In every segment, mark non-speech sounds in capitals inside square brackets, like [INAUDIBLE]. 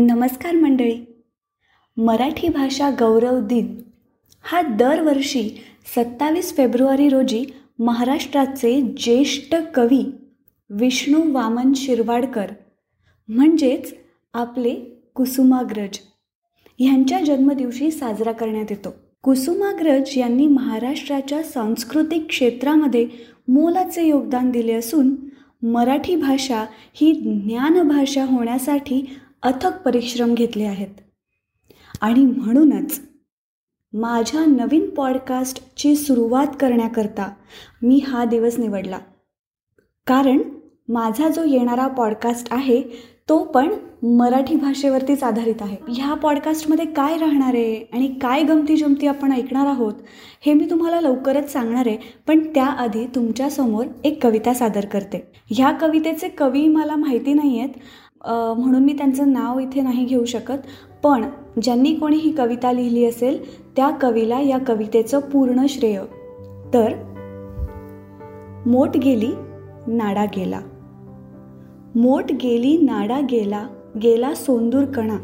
नमस्कार मंडळी. मराठी भाषा गौरव दिन हा दरवर्षी सत्तावीस फेब्रुवारी रोजी महाराष्ट्राचे ज्येष्ठ कवी विष्णू वामन शिरवाडकर म्हणजेच आपले कुसुमाग्रज ह्यांच्या जन्मदिवशी साजरा करण्यात येतो. कुसुमाग्रज यांनी महाराष्ट्राच्या सांस्कृतिक क्षेत्रामध्ये मोलाचे योगदान दिले असून मराठी भाषा ही ज्ञानभाषा होण्यासाठी अथक परिश्रम घेतले आहेत. आणि म्हणूनच माझ्या नवीन पॉडकास्टची सुरुवात करण्याकरता मी हा दिवस निवडला. कारण माझा जो येणारा पॉडकास्ट आहे तो पण मराठी भाषेवरतीच आधारित आहे. ह्या पॉडकास्टमध्ये काय राहणार आहे आणि काय गमती जमती आपण ऐकणार आहोत हे मी तुम्हाला लवकरच सांगणार आहे पण त्याआधी तुमच्यासमोर एक कविता सादर करते. ह्या कवितेचे कवी मला माहिती नाही आहेत म्हणून मी त्यांचं नाव इथे नाही घेऊ शकत. पण ज्यांनी कोणी ही कविता लिहिली असेल त्या कवीला या कवितेचं पूर्ण श्रेय. तर मोट गेली नाडा गेला. मोट गेली नाडा गेला गेला सोंदूर कणा.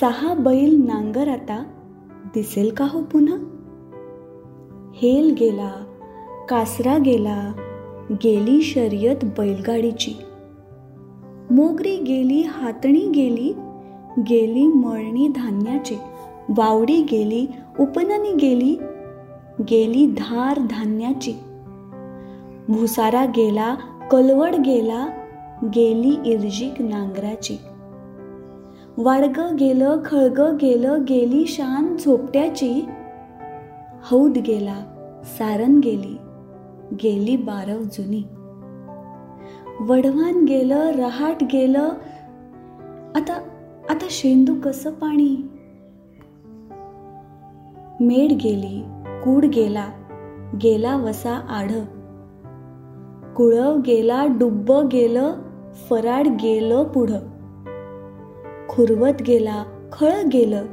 सहा बैल नांगर आता दिसेल का हो पुन्हा? हेल गेला कासरा गेला गेली शर्यत बैलगाडीची. मोगरी गेली हातणी गेली गेली मळणी धान्याची वावडी गेली उपननी गेली गेली धार धान्याची. भुसारा गेला कलवड गेला गेली इर्जिक नांगराची. वाडग गेलं खळग गेलं गेली शान झोपट्याची. हौद गेला सारन गेली गेली बारव जुनी. वडवान गेलं रहाट गेलं. आता आता शेंदू कसं पाणी? मेड गेली कूड गेला गेला वसा आढ. कुळव गेला डुब्ब गेलं फराड गेलं पुढं. खुरवत गेला खळ गेलं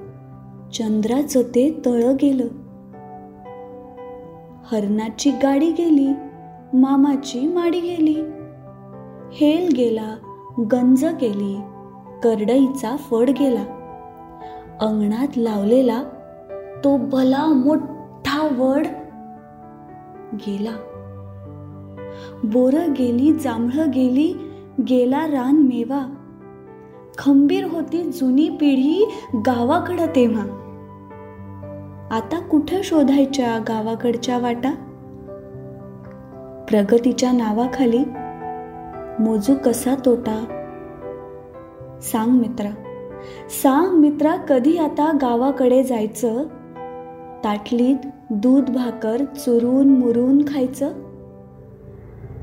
चंद्राचं ते तळ गेलं. हरणाची गाडी गेली मामाची माडी गेली. हेल गेला गंज गेली करडईचा फड गेला. अंगणात लावलेला तो भला मोठा वड गेला. बोर गेली जांभळ गेली गेला रान मेवा. खंबीर होती जुनी पिढी गावाकडं तेव्हा. आता कुठं शोधायच्या गावाकडच्या वाटा? प्रगतीच्या नावाखाली मोजू कसा तोटा? सांग मित्रा. सांग मित्रा कधी आता गावाकडे जायचं? ताटलीत दूध भाकर चुरून मुरून खायचं?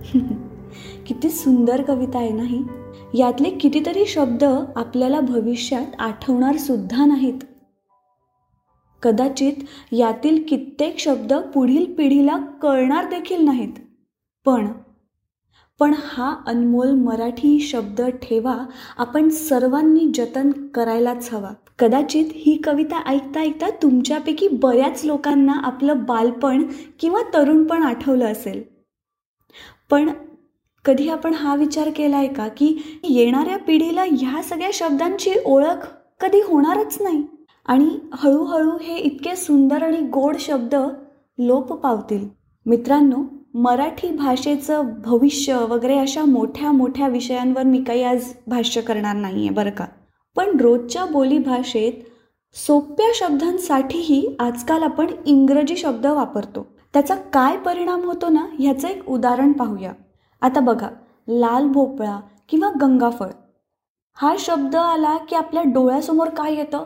[LAUGHS] किती सुंदर कविता आहे नाही? यातले कितीतरी शब्द आपल्याला भविष्यात आठवणार सुद्धा नाहीत. कदाचित यातील कित्येक शब्द पुढील पिढीला कळणार देखील नाहीत. पण पण हा अनमोल मराठी शब्द ठेवा आपण सर्वांनी जतन करायलाच हवा. कदाचित ही कविता ऐकता ऐकता तुमच्यापैकी बऱ्याच लोकांना आपलं बालपण किंवा तरुणपण आठवलं असेल. पण कधी आपण हा विचार केला आहे का की येणाऱ्या पिढीला ह्या सगळ्या शब्दांची ओळख कधी होणारच नाही? आणि हळूहळू हे इतके सुंदर आणि गोड शब्द लोप पावतील. मित्रांनो मराठी भाषेचं भविष्य वगैरे अशा मोठ्या मोठ्या विषयांवर मी काही आज भाष्य करणार नाही आहे बरं का? पण रोजच्या बोलीभाषेत सोप्या शब्दांसाठीही आजकाल आपण इंग्रजी शब्द वापरतो. त्याचा काय परिणाम होतो ना ह्याचं एक उदाहरण पाहूया. आता बघा लाल भोपळा किंवा गंगाफळ. हा शब्द आला की आपल्या डोळ्यासमोर काय येतं?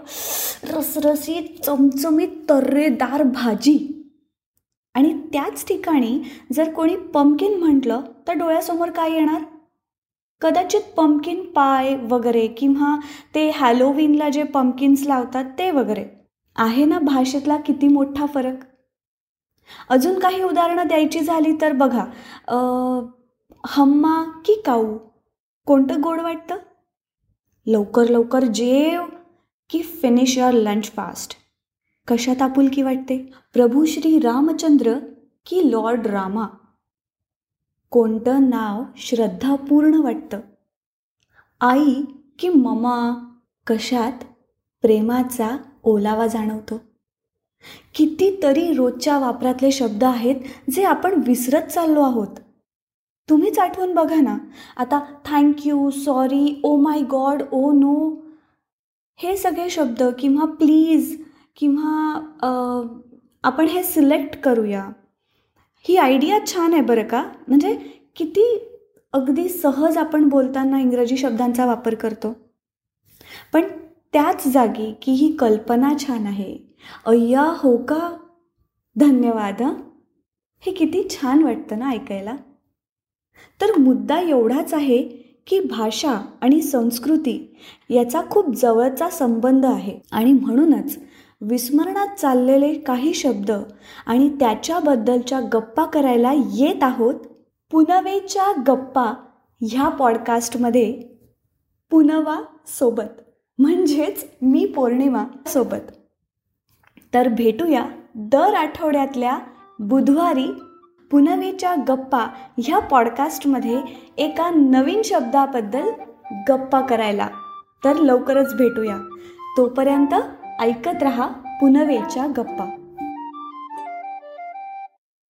रसरसीत चमचमीत तर्रेदार भाजी. आणि त्याच ठिकाणी जर कोणी पंपकिन म्हटलं तर डोळ्यासमोर काय येणार? कदाचित पंपकिन पाय वगैरे किंवा ते हॅलोविनला जे पंपकिन्स लावतात ते वगैरे. आहे ना भाषेतला किती मोठा फरक? अजून काही उदाहरणं द्यायची झाली तर बघा. हम्मा की काऊ? कोणतं गोड वाटतं? लवकर लवकर जेव की फिनिश युअर लंच फास्ट कशात आपुलकी वाटते? प्रभू श्री रामचंद्र की लॉर्ड रामा? कोणतं नाव श्रद्धापूर्ण वाटतं? आई की ममा कशात प्रेमाचा ओलावा जाणवतो? कितीतरी रोजच्या वापरातले शब्द आहेत जे आपण विसरत चाललो आहोत. तुम्हीच आठवून बघा ना. आता thank you sorry oh my god oh no हे सगळे शब्द किंवा प्लीज किंवा आपण हे सिलेक्ट करूया. ही आयडिया छान आहे बरं का? म्हणजे किती अगदी सहज आपण बोलताना इंग्रजी शब्दांचा वापर करतो. पण त्याच जागी की ही कल्पना छान आहे. अय्या हो का? धन्यवाद हे किती छान वाटतं ना ऐकायला. तर मुद्दा एवढाच आहे की भाषा आणि संस्कृती याचा खूप जवळचा संबंध आहे. आणि म्हणूनच विस्मरणात चाललेले काही शब्द आणि त्याच्याबद्दलच्या गप्पा करायला येत आहोत पुनवेच्या गप्पा ह्या पॉडकास्टमध्ये. पुनवा सोबत. म्हणजेच मी पौर्णिमा सोबत. तर भेटूया दर आठवड्यातल्या बुधवारी पुनवेच्या गप्पा ह्या पॉडकास्टमध्ये एका नवीन शब्दाबद्दल गप्पा करायला. तर लवकरच भेटूया. तोपर्यंत ऐकत रहा पुनवेच्या गप्पा.